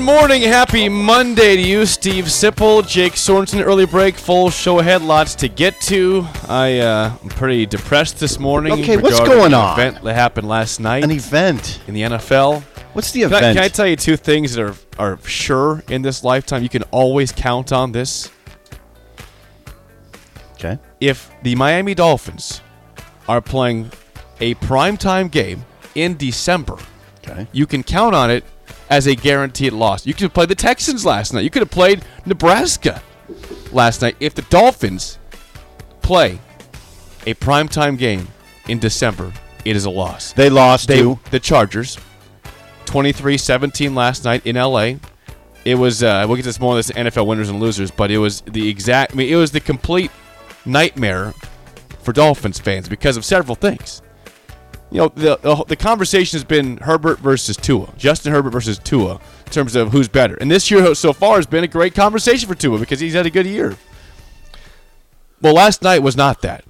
Morning, happy Monday to you, Steve Sipple, Jake Sorensen. Early break, full show ahead, lots to get to. I uh, I'm pretty depressed this morning. Okay, what's going on? Event that happened last night An event. in the NFL. What's the Can I, event? can I tell you two things that are are sure in this lifetime? You can always count on this. okay. if the Miami Dolphins are playing a primetime game in December, Okay. you can count on it as a guaranteed loss. You could have played the Texans last night. You could have played Nebraska last night. If the Dolphins play a primetime game in December, it is a loss. They lost They, to the Chargers, 23-17 last night in LA. It was uh, we'll get to this more on this NFL winners and losers, but it was the exact I mean it was the complete nightmare for Dolphins fans because of several things. You know, the the, the conversation has been Herbert versus Tua, Justin Herbert versus Tua in terms of who's better. And this year so far has been a great conversation for Tua because he's had a good year. Well, last night was not that.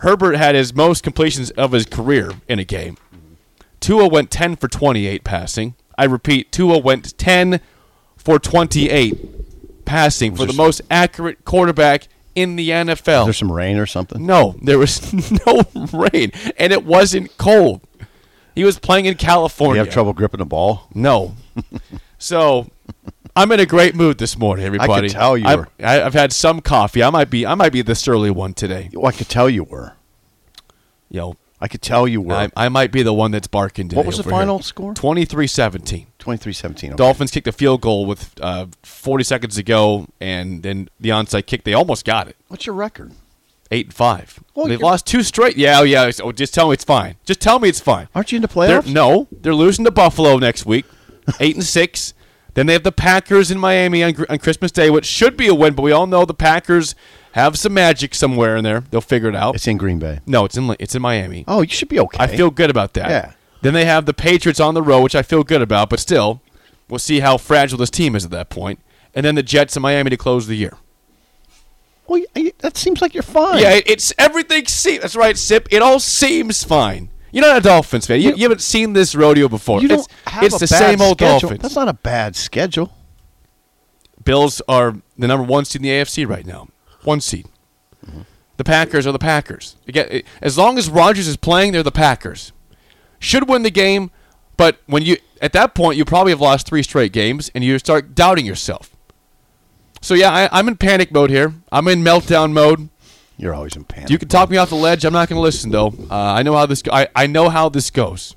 Herbert had his most completions of his career in a game. Tua went 10 for 28 passing. I repeat, Tua went 10 for 28 passing for the most accurate quarterback in the NFL. There's some rain or something. No, there was no rain, and it wasn't cold. He was playing in California. You have trouble gripping the ball. No. so, I'm in a great mood this morning, everybody. I could tell you I've, were. I've had some coffee. I might be. I might be the surly one today. Well, I could tell you were. Know, I could tell you were. I, I might be the one that's barking today. What was the over here. final score? 23-17. 23-17. Okay. Dolphins kicked a field goal with uh, 40 seconds to go, and then the onside kick. They almost got it. What's your record? Eight and five. Well, They've lost two straight. Yeah, oh, yeah. Oh, just tell me it's fine. Just tell me it's fine. Aren't you in the They're, playoffs? no, they're losing to Buffalo next week, eight and six. Then they have the Packers in Miami on, on Christmas Day, which should be a win. But we all know the Packers have some magic somewhere in there. They'll figure it out. It's in Green Bay. no, it's in it's in Miami. Oh, you should be okay. I feel good about that. Yeah. Then they have the Patriots on the road, which I feel good about. But still, we'll see how fragile this team is at that point. And then the Jets in Miami to close the year. Well, that seems like you're fine. Yeah, it's everything. That's right, Sip. It all seems fine. You're not a Dolphins fan. You, You- you haven't seen this rodeo before. You don't it's have it's a the bad same old schedule. Dolphins. That's not a bad schedule. Bills are the number one seed in the AFC right now. One seed. The Packers are the Packers. Again, as long as Rodgers is playing, they're the Packers. Should win the game, but when you at that point you probably have lost three straight games, and you start doubting yourself. So yeah, I, I'm in panic mode here. I'm in meltdown mode. You're always in panic. You can talk me off the ledge. I'm not going to listen though. Uh, I know how this. Go- I I know how this goes.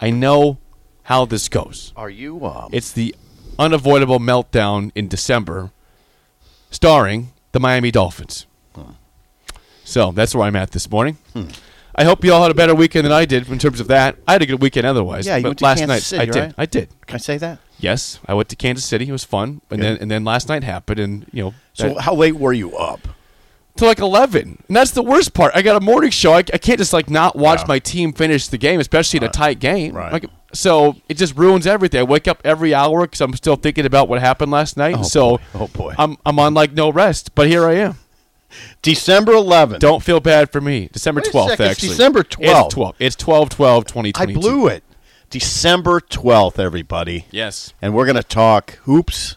I know how this goes. Are you? Um, It's the unavoidable meltdown in December, starring the Miami Dolphins. So that's where I'm at this morning. Hmm. I hope you all had a better weekend than I did in terms of that. I had a good weekend otherwise. Yeah, you but went to last Kansas night City, I did. right? I did. Can I say that? Yes, I went to Kansas City. It was fun, and then and then last night happened, and you know, So how late were you up? To like eleven, and that's the worst part. I got a morning show. I, I can't just like not watch Yeah. my team finish the game, especially in a tight game. Right. Like, so it just ruins everything. I wake up every hour because I'm still thinking about what happened last night. Oh, so boy. Oh, boy. I'm I'm on like no rest. But here I am. December 11th. Don't feel bad for me. December Wait a 12th, second, it's actually. December 12th. It's 12. It's 12 12 I blew it. December 12th, everybody. Yes. And we're going to talk hoops.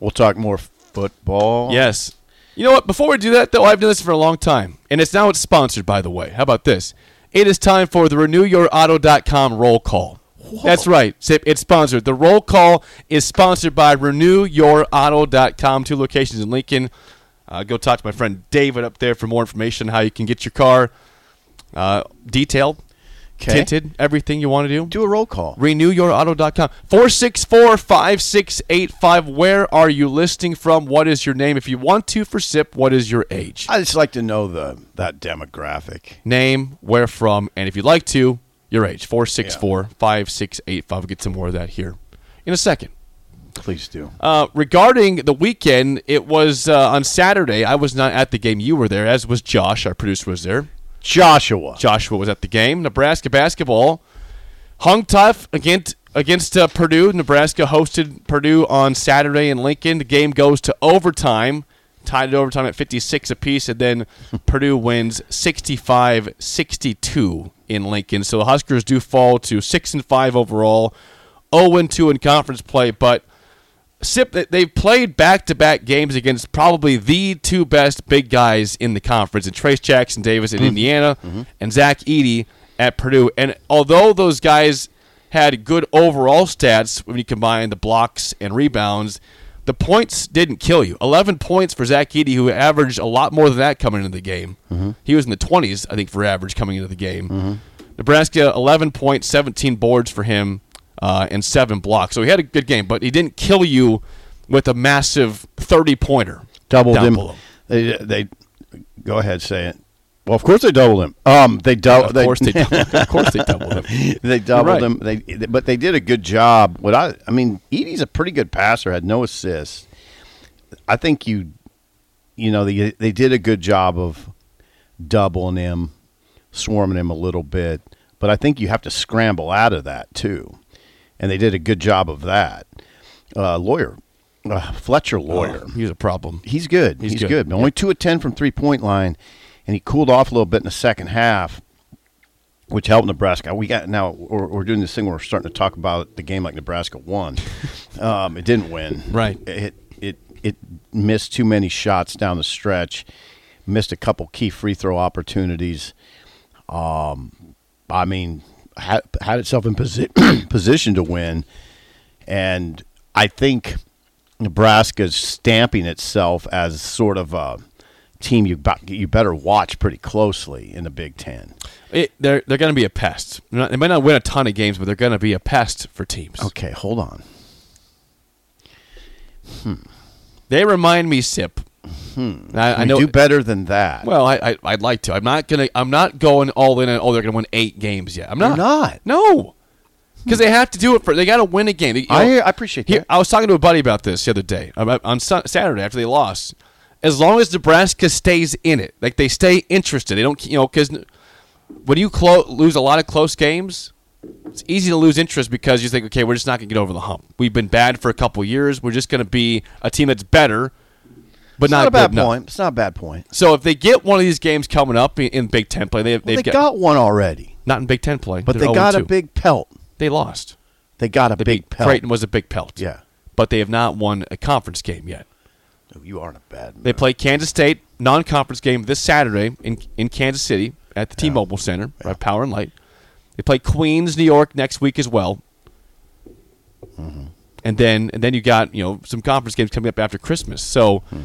We'll talk more football. Yes. You know what? Before we do that, though, I've done this for a long time, and it's now it's sponsored. By the way, how about this? It is time for the RenewYourAuto.com roll call. That's right. Sip, It's sponsored. The roll call is sponsored by RenewYourAuto.com. Two locations in Lincoln. Uh, go talk to my friend David up there for more information on how you can get your car uh, detailed, 'Kay. tinted, everything you want to do. Do a roll call. RenewYourAuto.com. 464 5685. Where are you listing from? What is your name? If you want to for SIP, what is your age? I just like to know the that demographic. Name, where from, and if you'd like to, your age. 464 5685. We'll get some more of that here in a second. Please do. Uh, regarding the weekend, it was uh, on Saturday. I was not at the game. You were there, as was Josh. Our producer was there. Joshua. Joshua was at the game. Nebraska basketball hung tough against against uh, Purdue. Nebraska hosted Purdue on Saturday in Lincoln. The game goes to overtime, tied at overtime at 56 apiece, and then Purdue wins 65-62 in Lincoln. So the Huskers do fall to six and five overall, 0 and two in conference play, but. Sip, they- they've played back-to-back games against probably the two best big guys in the conference, and Trayce Jackson Davis in mm-hmm. Indiana, mm-hmm. and Zach Edey at Purdue. And although those guys had good overall stats when you combine the blocks and rebounds, the points didn't kill you. Eleven points for Zach Edey, who averaged a lot more than that coming into the game. Mm-hmm. He was in the twenties, I think, for average coming into the game. Nebraska, 11 points, 17 boards for him, uh, and seven blocks. So he had a good game, but he didn't kill you with a massive 30 pointer. doubled him. below. They, they go ahead say it. Well, of course they doubled him. Um, they doubled. Of course they doubled. of course they doubled him. they doubled right. him. They, but they did a good job. What I, I mean, Edey's a pretty good passer. Had no assists. I think you, you know, they they did a good job of doubling him, swarming him a little bit. But I think you have to scramble out of that too, and they did a good job of that. Uh, Loyer, uh, Fletcher Loyer Oh, he's a problem. he's good. He's He's, good. good. Only two of ten from three point line, and he cooled off a little bit in the second half, which helped Nebraska. We got now we're, we're doing this thing where we're starting to talk about the game like Nebraska won. um, it didn't win. Right. It it it missed too many shots down the stretch. Missed a couple key free throw opportunities. Um, I mean, had, had itself in posi- position to win, and I think Nebraska's stamping itself as sort of a team you you better watch pretty closely in the Big Ten. It, they're they're going to be a pest. Not- they might not win a ton of games, but they're going to be a pest for teams. Okay, hold on. Hmm. They remind me, Sip. Hmm. I, I know. do better than that. Well, I, I I'd like to. I'm not gonna. I'm not going all in. And, oh, they're gonna win eight games yet. I'm not. You're not. No, because they have to do it for. They got to win a game. You I, know, I appreciate Here, that. I was talking to a buddy about this the other day about- on Saturday after they lost. As long as Nebraska stays in it, like they stay interested, they don't, you know, because when you clo- lose a lot of close games, it's easy to lose interest because you think, okay, we're just not going to get over the hump. We've been bad for a couple years. We're just going to be a team that's better, but it's not, not, a bad enough. point. It's not a bad point. So if they get one of these games coming up in, in Big Ten play, they, Well, they've they got, got one already, not in Big Ten play, but they got a 0-2. big pelt. They lost. They got a They big pelt. Creighton was a big pelt. Yeah. but they have not won a conference game yet. Oh, you aren't a bad. They play Kansas State non-conference game this Saturday in in Kansas City at the T-Mobile Center, right? Power and Light. They play Queens, New York next week as well. Mm-hmm. And then and then you got you know some conference games coming up after Christmas. So, Hmm.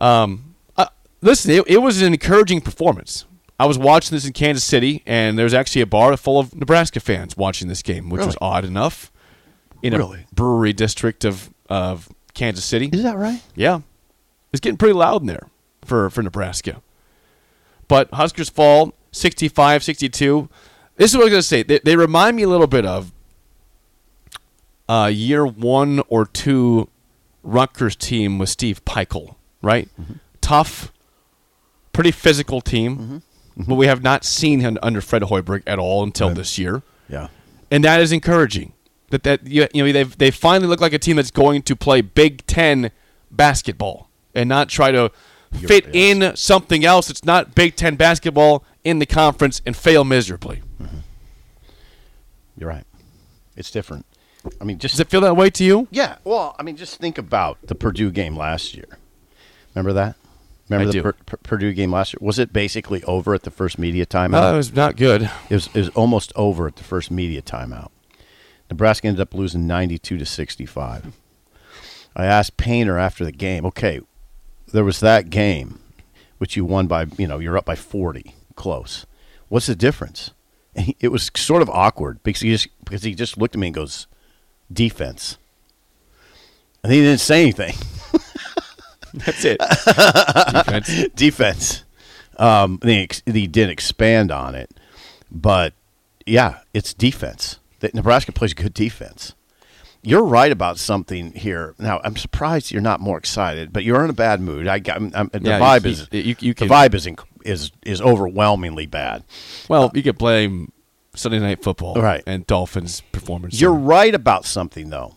Um, uh, listen, it, it was an encouraging performance. I was watching this in Kansas City, and there was actually a bar full of Nebraska fans watching this game, which was odd enough in Really? a brewery district of of Kansas City. Is that right? Yeah. It's getting pretty loud in there for, for Nebraska. But Huskers fall 65 62. This is what I was going to say. They, they remind me a little bit of uh, year one or two Rutgers team with Steve Pikiell, right? Mm-hmm. Tough, pretty physical team, mm-hmm. but mm-hmm. we have not seen him under Fred Hoiberg at all until this year Yeah. and that is encouraging. That that you, you know they they finally look like a team that's going to play Big Ten basketball and not try to fit in something else. It's not Big Ten basketball in the conference and fail miserably. You're right. It's different. I mean, just Does it feel that way to you? yeah. Well, I mean, just think about the Purdue game last year. Remember that? Remember I the do. Pur- Pur- Purdue game last year? Was it basically over at the first media timeout? No, it was not good. It was, it was almost over at the first media timeout. Nebraska ended up losing 92 to 65. I asked Painter after the game, okay, there was that game, which you won by, you know, you're up by 40, close. What's the difference? And he, it was sort of awkward because he just because he just looked at me and goes, defense. And he didn't say anything. That's it. Defense. defense. Um, he, ex- he did expand on it, but yeah, it's defense. That Nebraska plays good defense. You're right about something here. Now, I'm surprised you're not more excited, but you're in a bad mood. I got I'm, I'm- the Yeah, vibe you- is you- you the vibe is inc- is is overwhelmingly bad. Well, you could blame Sunday Night Football Right. and Dolphins' performance. You're right about something though.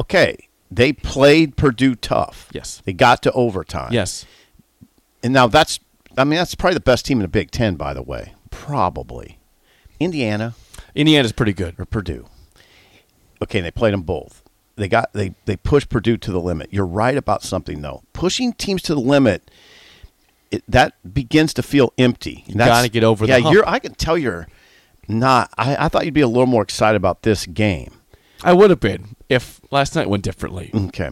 Okay, they played Purdue tough. Yes. They got to overtime. yes. And now that's, I mean, that's probably the best team in the Big Ten, by the way. Probably. Indiana Indiana's pretty good. or Purdue. Okay, they played them both. They got they they pushed Purdue to the limit. You're right about something though. Pushing teams to the limit, it, that begins to feel empty. You gotta get over the yeah, you're. I can tell you're not. I, I thought you'd be a little more excited about this game. I would have been if last night went differently. Okay.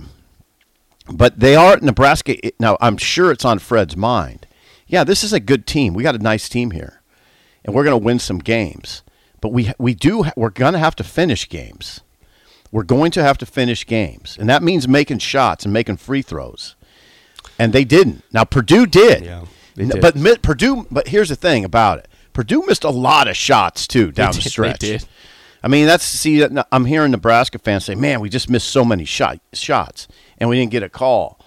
But they are Nebraska. Now, I'm sure it's on Fred's mind. Yeah, this is a good team. We got a nice team here, and we're going to win some games. But we we do we're going to have to finish games. We're going to have to finish games, and that means making shots and making free throws. And they didn't. Now Purdue did. Yeah, they did. But mi- Purdue. But here's the thing about it: Purdue missed a lot of shots too down did, the they stretch. did. I mean, that's see. that- I'm hearing Nebraska fans say, "Man, we just missed so many shot, shots, and we didn't get a call."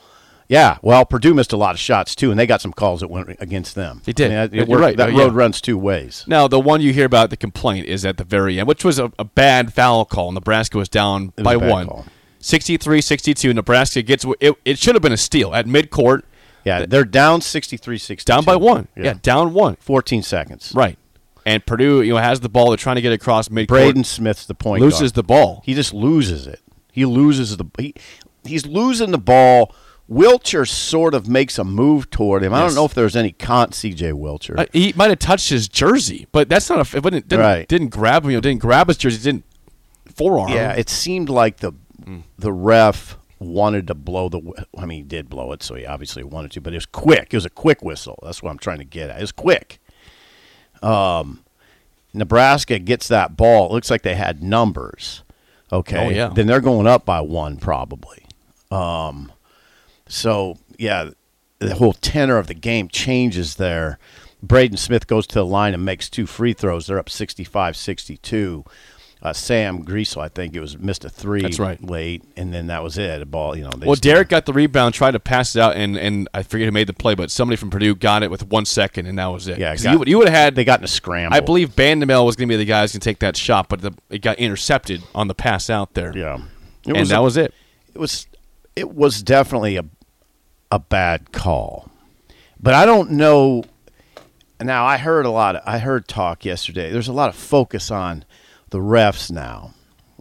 Yeah, well, Purdue missed a lot of shots too, and they got some calls that went against them. They did. I mean, that- You're right. That road yeah. runs two ways. Now, the one you hear about the complaint is at the very end, which was a, a bad foul call. Nebraska was down was by one. call. 63-62. Nebraska gets it. It should have been a steal at midcourt. Yeah, they're down 63-62. Down by one. Yeah. down one. 14 seconds. Right. And Purdue, you know, has the ball. They're trying to get across midcourt. Braden Smith's the point. loses guard. the ball. He just loses it. He loses the. He, he's losing the ball. Wilcher sort of makes a move toward him. I don't know if there's any con C.J. Wilcher. Uh, he might have touched his jersey, but that's not a. It didn't, didn't, Right. didn't grab him. You know, didn't grab his jersey. Didn't forearm. Yeah, it seemed like the the ref wanted to blow the. I mean, he did blow it, so he obviously wanted to. But it was quick. It was a quick whistle. That's what I'm trying to get at. It was quick. Um, Nebraska gets that ball. It looks like they had numbers. Okay. Oh, yeah. Then they're going up by one probably. Um, so yeah, the whole tenor of the game changes there. Braden Smith goes to the line and makes two free throws. They're up 65-62. Uh, Sam Griesel, I think it was missed a three. That's right. Late, and then that was it. A ball, you know. they Well, Derek got the rebound, tried to pass it out, and, and I forget who made the play, but somebody from Purdue got it with one second, and that was it. Yeah, got- you, would- you would have had. They got in a scramble. I believe Bandoumel was going to be the guy who's going to take that shot, but the, it got intercepted on the pass out there. Yeah, it and that a- was it. It was. It was definitely a a bad call, but I don't know. Now I heard a lot. Of, I heard talk yesterday. There's a lot of focus on the refs now.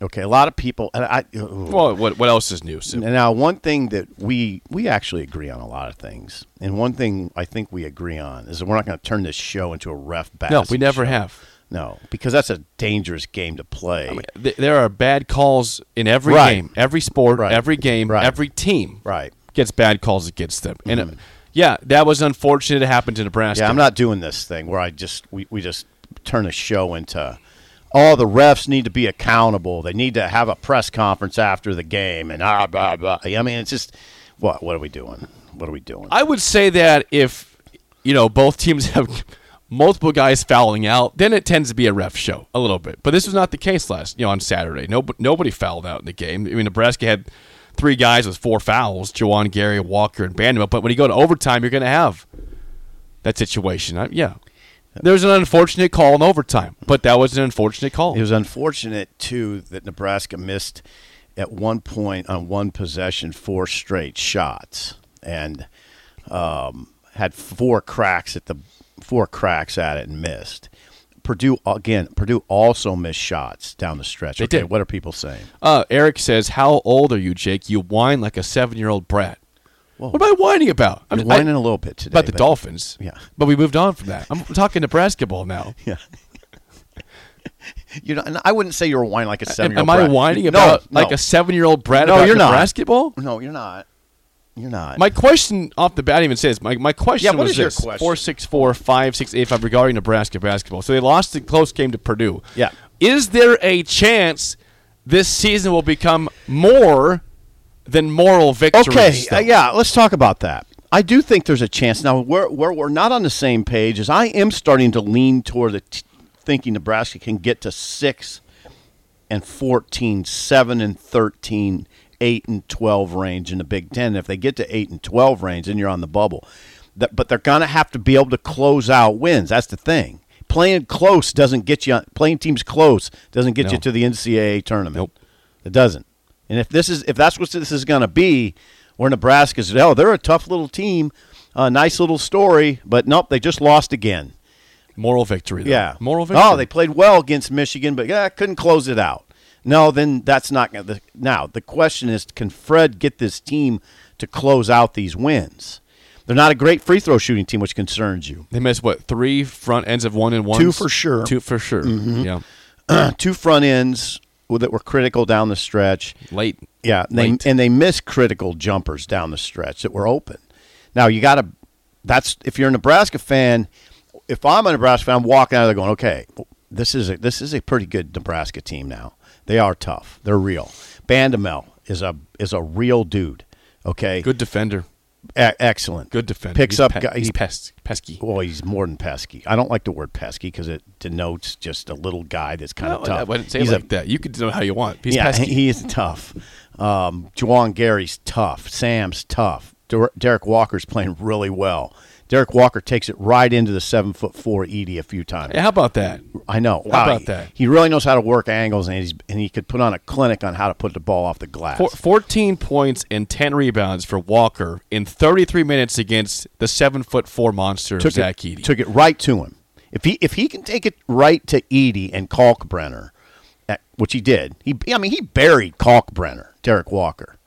Okay, a lot of people. And I. Well, what, what else is new? Sim? Now, one thing that we we actually agree on a lot of things, and one thing I think we agree on is that we're not going to turn this show into a ref battle. No, we never have. No, because that's a dangerous game to play. I mean, th- there are bad calls in every Right. game, every sport, Right. every game, Right. every team right. gets bad calls against them. And it, yeah, that was unfortunate. It happened to Nebraska. Yeah, I'm not doing this thing where I just we, we just turn a show into oh the refs need to be accountable. They need to have a press conference after the game and ah blah blah. I mean, it's just what what are we doing? What are we doing? I would say that if you know both teams have multiple guys fouling out, then it tends to be a ref show a little bit. But this was not the case last you know on Saturday. No, nobody fouled out in the game. I mean, Nebraska had three guys with four fouls: Juwan, Gary, Walker, and Bandama. But when you go to overtime, you're going to have that situation. I, yeah. There's an unfortunate call in overtime, but that was an unfortunate call. It was unfortunate too that Nebraska missed at one point on one possession four straight shots and um, had four cracks at the four cracks at it and missed. Purdue again. Purdue also missed shots down the stretch. They okay, did. what are people saying? Uh, Eric says, "How old are you, Jake? You whine like a seven-year-old brat." Whoa. What am I whining about? I'm You're whining a little bit today about the but- Dolphins. Yeah. but we moved on from that. I'm talking to basketball now. Yeah. you know, and I wouldn't say you're whining like a seven-year-old. am I brat. whining No, about like no. a seven-year-old brat No, about you're not. basketball? No, you're not. You're not. My question off the bat even says my, my question Yeah, was this: question? four six four five six eight five regarding Nebraska basketball. So they lost the close game to Purdue. Yeah. Is there a chance this season will become more than moral victories? Okay, uh, yeah, let's talk about that. I do think there's a chance. Now, where, where we're not on the same page is I am starting to lean toward the t- thinking Nebraska can get to 6 and 14, 7 and 13, 8 and 12 range in the Big Ten. If they get to 8 and 12 range, then you're on the bubble. That, but they're going to have to be able to close out wins. That's the thing. Playing close doesn't get you. Playing teams close doesn't get No. you to the NCAA tournament. Nope. It doesn't. And if this is if that's what this is going to be, where Nebraska's oh they're a tough little team, a nice little story, but nope they just lost again. moral victory. Though. Yeah, moral victory. Oh, they played well against Michigan, but yeah, couldn't close it out. No, then that's not going to. Now the question is, can Fred get this team to close out these wins? They're not a great free throw shooting team, which concerns you. They missed what three front ends of one and one. Two for sure. Two for sure. Mm-hmm. Yeah, Two front ends that were critical down the stretch. late. Yeah, and they, Late. and they missed critical jumpers down the stretch that were open. Now you got to. That's if you're a Nebraska fan. If I'm a Nebraska fan, I'm walking out of there going, okay, this is a this is a pretty good Nebraska team now. They are tough. They're real. Bandoumel is a is a real dude. Okay, Good defender. E- excellent. Good defender. Picks He's up. pe- guy- he's he- pes- pesky. well, he's more than pesky. I don't like the word pesky because it denotes just a little guy that's kind of No, tough. I wouldn't say he's it a, like that. You could know how you want. He's yeah, pesky. he is tough. Um, Juwan Gary's tough. Sam's tough. Der- Derek Walker's playing really well. Derek Walker takes it right into the seven foot four Edey a few times. Hey, how about that? I know. How about he- that? He really knows how to work angles, and he's and he could put on a clinic on how to put the ball off the glass. Four, 14 points and 10 rebounds for Walker in 33 minutes against the seven foot four monster took Zach it, Edey. took it right to him. If he if he can take it right to Edey and Kalkbrenner, uh, which he did, he I mean he buried Kalkbrenner, Derek Walker.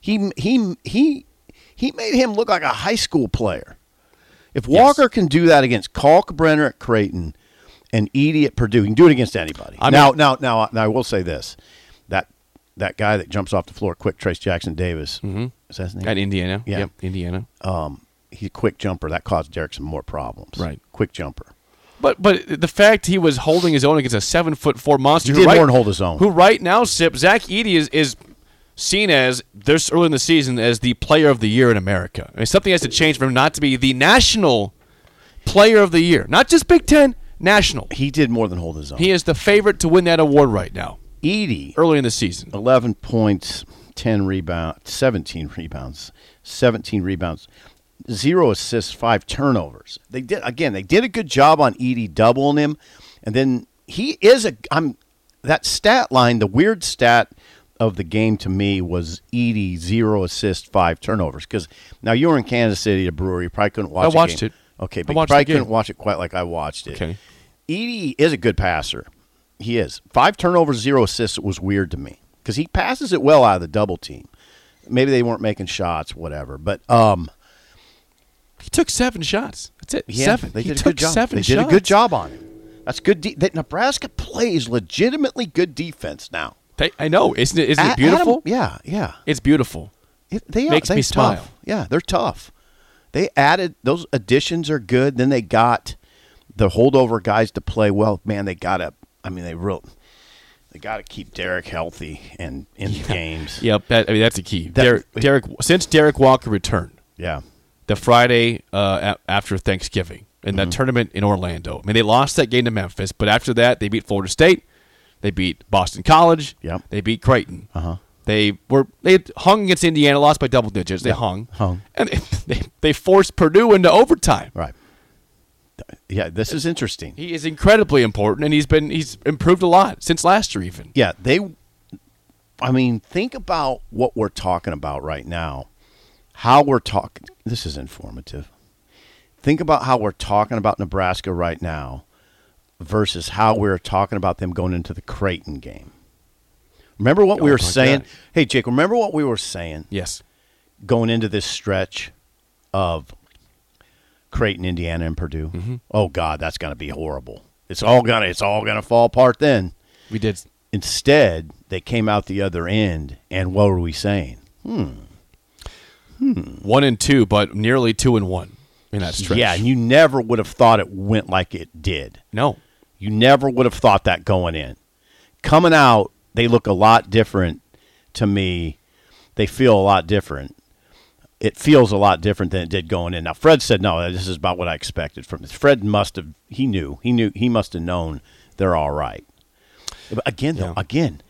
He he he he made him look like a high school player. If Walker can do that against Kalkbrenner at Creighton and Edey at Purdue, he can do it against anybody. I now, mean- now, now, now, I will say this: that that guy that jumps off the floor quick, Trayce Jackson Davis, mm-hmm. is that his name? At Indiana. Yeah. Yep, Indiana. um, he's a quick jumper. That caused Derek some more problems. Right. Quick jumper. But but the fact he was holding his own against a seven foot four monster, He who did right, more than hold his own. Who right now, Sip Zach Edey is is seen as this early in the season as the player of the year in America. I mean, something has to change for him not to be the national player of the year, not just Big Ten, national. He did more than hold his own. He is the favorite to win that award right now. Edey, Early in the season, 11 points, 10 rebounds, 17 rebounds, 17 rebounds, zero assists, five turnovers. They did again. They did a good job on Edey doubling him, and then he is a. I'm that stat line. The weird stat of the game to me was Edey zero assists, five turnovers. Because now you were in Kansas City, a brewery. You probably couldn't watch. I watched it. Okay, I but you probably couldn't watch it quite like I watched it. Okay. Edey is a good passer. He is. Five turnovers, zero assists was weird to me because he passes it well out of the double team. Maybe they weren't making shots, whatever. But um, he took seven shots. That's it. yeah, seven. They he did took a good job. seven they did shots. a good job on him. That's good. De- that Nebraska plays legitimately good defense now. They- I know. Isn't it? Isn't it beautiful? Adam- yeah, yeah. It's beautiful. It, they Makes are, me smile. Tough. Yeah, they're tough. They added those additions are good. Then they got the holdover guys to play well. Man, they got to. I mean, they real. They got to keep Derek healthy and in the games. Yep. That, I mean, that's the key. That- Derek, Derek, since Derek Walker returned, Yeah. the Friday uh, after Thanksgiving in Mm-hmm. that tournament in Orlando. I mean, they lost that game to Memphis, but after that, they beat Florida State, they beat Boston College, Yep. they beat Creighton. Uh-huh. They were they hung against Indiana, lost by double digits. They hung, hung. and they, they they forced Purdue into overtime. Right. Yeah, this is interesting. He is incredibly important, and he's been he's improved a lot since last year, even. Yeah, they. I mean, think about what we're talking about right now. How we're talking. This is informative. Think about how we're talking about Nebraska right now versus how we're talking about them going into the Creighton game. Remember what we Oh, were saying? God. Hey, Jake, remember what we were saying Yes, going into this stretch of Creighton, Indiana, and Purdue? Mm-hmm. Oh God, that's going to be horrible. It's all gonna it's all gonna fall apart then. we did. Instead, they came out the other end, and what were we saying? Hmm. Hmm. One and two, but nearly two and one in that stretch. Yeah, and you never would have thought it went like it did. no, You never would have thought that going in. Coming out, they look a lot different to me. They feel a lot different. It feels a lot different than it did going in. Now, Fred said, "No, this is about what I expected from this." Fred must have. He knew. He knew. He must have known they're all right. But again, though, Yeah. again,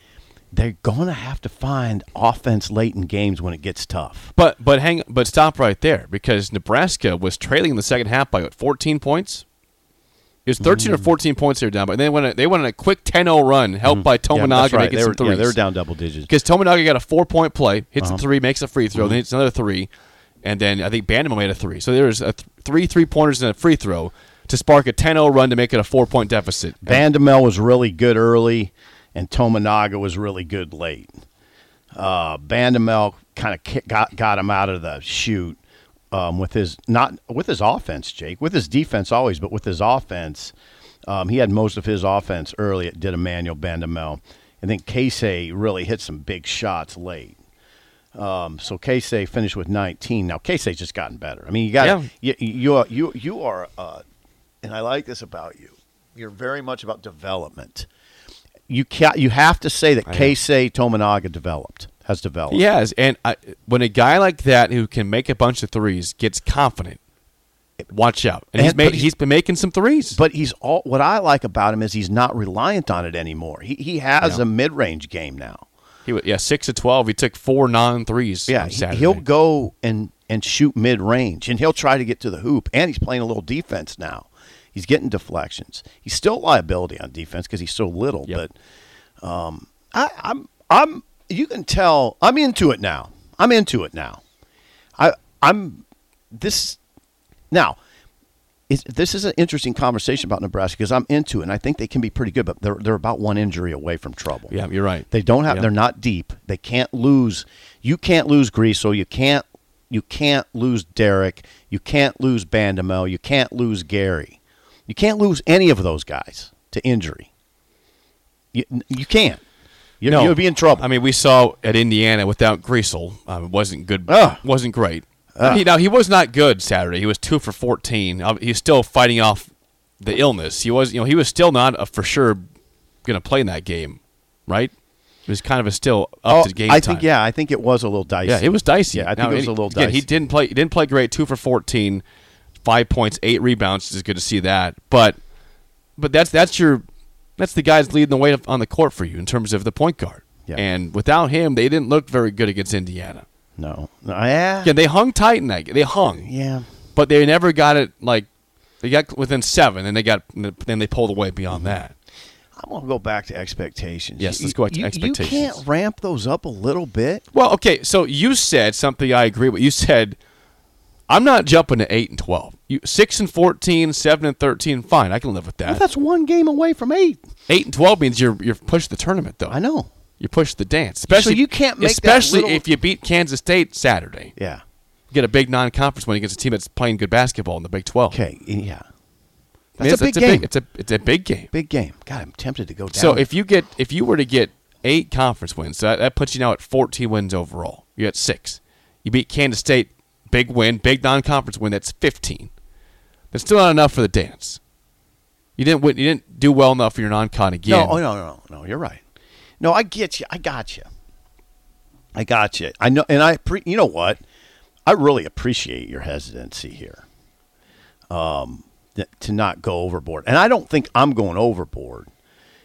they're going to have to find offense late in games when it gets tough. But but hang but stop right there because Nebraska was trailing in the second half by what, 14 points. It was 13 Mm. or 14 points they were down, but they went a, they went on a quick 10-0 run, helped by Mm-hmm. Yeah, Tominaga that's right. making They some were, threes. yeah, they were down double digits. because Tominaga got a four-point play, hits Uh-huh. a three, makes a free throw, Mm-hmm. then hits another three, and then I think Bandama made a three. So there was a th- three three-pointers and a free throw to spark a 10-0 run to make it a four-point deficit. Bandoumel was really good early, and Tominaga was really good late. Uh, Bandoumel kind of got got him out of the shoot um, with his not with his offense, Jake. With his defense always, but with his offense, um, he had most of his offense early. It did Emmanuel Bandoumel, and then Keisei really hit some big shots late. Um, so Keisei finished with 19. Now Keisei's just gotten better. I mean, you got Yeah. you, you are you you are, uh, and I like this about you. You're very much about development. You ca you have to say that Keisei Tominaga developed has developed. Yes, and I, when a guy like that who can make a bunch of threes gets confident, watch out. And, he's And- but made, he's- he's been making some threes. But he's all what I like about him is he's not reliant on it anymore. He he has a mid range game now. He wa- yeah, six to twelve. He took four non threes. Yeah, on he, Saturday. he'll go and and shoot mid range, and he'll try to get to the hoop. And he's playing a little defense now. He's getting deflections. He's still liability on defense because he's so little. Yep. But um, I, I'm I'm you can tell I'm into it now. I'm into it now. I I'm this now. This is an interesting conversation about Nebraska because I'm into it, and I think they can be pretty good, but they're they're about one injury away from trouble. Yeah, you're right. They don't have. Yeah. They're not deep. They can't lose. You can't lose Griesel. You can't. You can't lose Derek. You can't lose Bandoumel. You can't lose Gary. You can't lose any of those guys to injury. You you can't. You, No, You'll be in trouble. I mean, we saw at Indiana without Griesel, um, it wasn't good. Ugh. wasn't great. He, now he was not good Saturday. He was two for fourteen. Uh, He's still fighting off the illness. He was, you know, he was still not a, for sure going to play in that game, right? It was kind of a still up Oh, to game I time. think yeah. I think it was a little dicey. Yeah, it was dicey. Yeah, I think Now, it was a little again, dicey. He didn't play. He didn't play great. Two for fourteen, five points, eight rebounds. It's good to see that. But but that's that's your that's the guys leading the way on the court for you in terms of the point guard. Yeah. And without him, they didn't look very good against Indiana. No. Yeah. Yeah, they hung tight in that. They hung, Yeah. but they never got it like they got within seven, and they got then they pulled away beyond mm-hmm. that. I'm gonna go back to expectations. Yes, let's go back to you- expectations. You can't ramp those up a little bit. Well, okay, so you said something I agree with. You said I'm not jumping to eight and twelve. You six and 14, 7 and thirteen, fine, I can live with Well, that. that's one game away from eight. Eight and twelve means you're you're pushed the tournament though. I know. You push the dance, especially you can't make especially little- if you beat Kansas State Saturday. Yeah. get a big non-conference win against a team that's playing good basketball in the Big 12. Okay. Yeah. I mean, That's a it's, big it's game. It's a it's a big game. Big game. God, I'm tempted to go down. So if you get if you were to get eight conference wins, so that, that puts you now at 14 wins overall. You're at six. You beat Kansas State, big win, big non-conference win. That's 15. That's still not enough for the dance. You didn't win, you didn't do well enough for your non-con again. No, oh, no, no, no. You're right. No, I get you. I got you. I got you. I know, and I. Pre- you know what? I really appreciate your hesitancy here. Um, to not go overboard, and I don't think I'm going overboard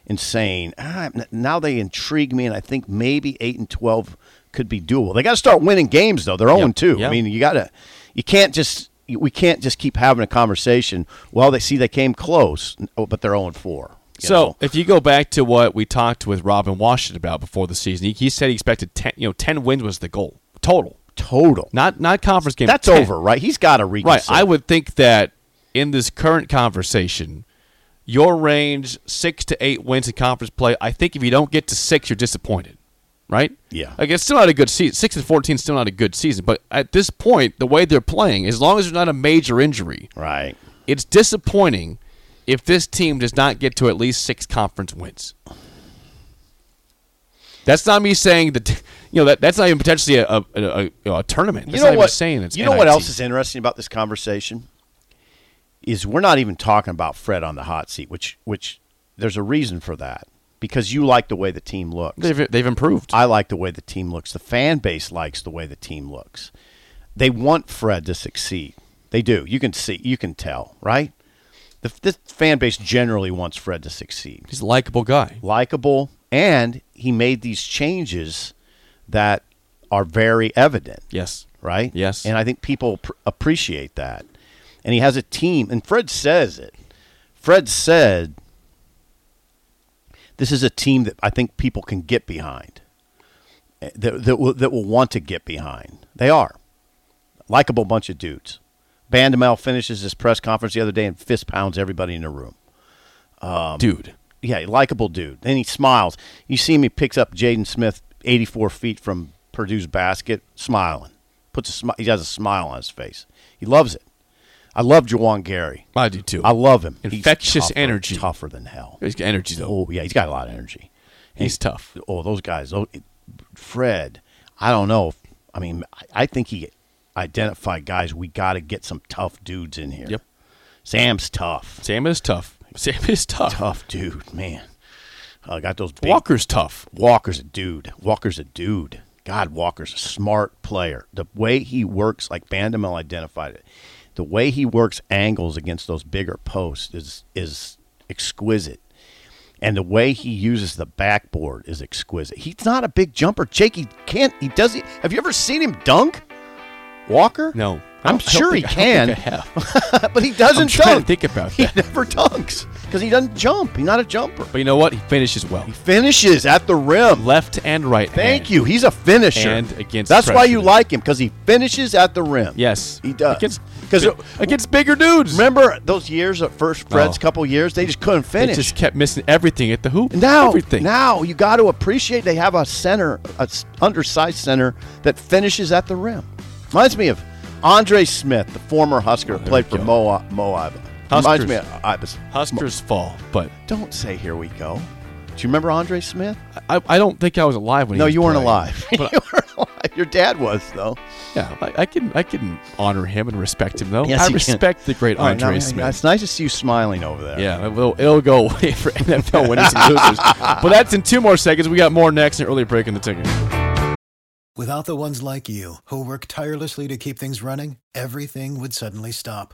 in saying ah, now they intrigue me, and I think maybe eight and twelve could be doable. They got to start winning games though. They're and two. yeah. I mean, you got to. You can't just. We can't just keep having a conversation. Well, they see they came close, oh, but they're zero and four. you So know? if you go back to what we talked with Robin Washington about before the season, he, he said he expected 10, you know, 10 wins was the goal total, total. not not conference game. That's 10. over, right? He's got to Right. I would think that in this current conversation, your range six to eight wins in conference play. I think if you don't get to six, you're disappointed. Right? Yeah. Like it's still not a good season. Six and fourteen is still not a good season. But at this point, the way they're playing, as long as there's not a major injury, Right. it's disappointing if this team does not get to at least six conference wins. That's not me saying that you know that that's not even potentially a a, a, a, a tournament. That's You not know even what? saying it's you know what else is interesting about this conversation is we're not even talking about Fred on the hot seat, which which there's a reason for that because you like the way the team looks. They've they've improved. I like the way the team looks. The fan base likes the way the team looks. They want Fred to succeed. They do. You can see. You can tell, right? The this fan base generally wants Fred to succeed. He's a likable guy. likable, and he made these changes that are very evident, Yes. right? Yes. And I think people pr- appreciate that. And he has a team, and Fred says it. Fred said, "This is a team that I think people can get behind. eh, That that will, that will want to get behind. They are likable bunch of dudes." Bandoumel finishes his press conference the other day and fist pounds everybody in the room Dude. yeah, likable dude. And he smiles. You see him, he picks up Jaden Smith 84 feet from Purdue's basket, smiling. Puts a smi- He has a smile on his face. He loves it. I love Juwan Gary. I do too. I love him. Infectious tougher- energy. Tougher than hell. He's got energy though. Oh, yeah, he's got a lot of energy. He's tough. Oh, those guys. Oh, Fred, I don't know. I mean, I- think he identified guys. We got to get some tough dudes in here. Yep. Sam's tough. Sam is tough. Sam is tough. Tough dude, man. I got those big Walker's tough. Walker's a dude. Walker's a dude. God, Walker's a smart player. The way he works, like Bandoumel identified it, the way he works angles against those bigger posts is is exquisite. And the way he uses the backboard is exquisite. He's not a big jumper. Jake, he can't. He does. He, have you ever seen him dunk? Walker? No. I'm sure he think- don't can, think I have. but he doesn't I'm trying dunk. to think about that. he never dunks because he doesn't jump. He's not a jumper. But you know what? He finishes well. He finishes at the rim. Left and right. Thank hand. you. He's a finisher. And against That's why you like him because he finishes at the rim. Yes. he does. Against, Because against bigger dudes. remember those years at first Fred's Oh. couple years, they just couldn't finish. They just kept missing everything at the hoop. now, everything. now you got to appreciate they have a center, a undersized center that finishes at the rim. Reminds me of Andre Smith, the former Husker, who oh, played for go. Moe Iba. Moe Iba. Reminds Huskers. me of Iba's. Huskers fall, but Don't say here we go. Do you remember Andre Smith? I, I don't think I was alive when he No, you weren't playing. alive. But you weren't alive. Your dad was though. yeah, I, I can I can honor him and respect him though. Yes, I you can. respect the great All right, Andre now, Smith. It's nice to see you smiling over there. Yeah, it will, it'll go away for NFL winners and losers. But that's in two more seconds. We got more next. and early break in the ticket. Without the ones like you, who work tirelessly to keep things running, everything would suddenly stop.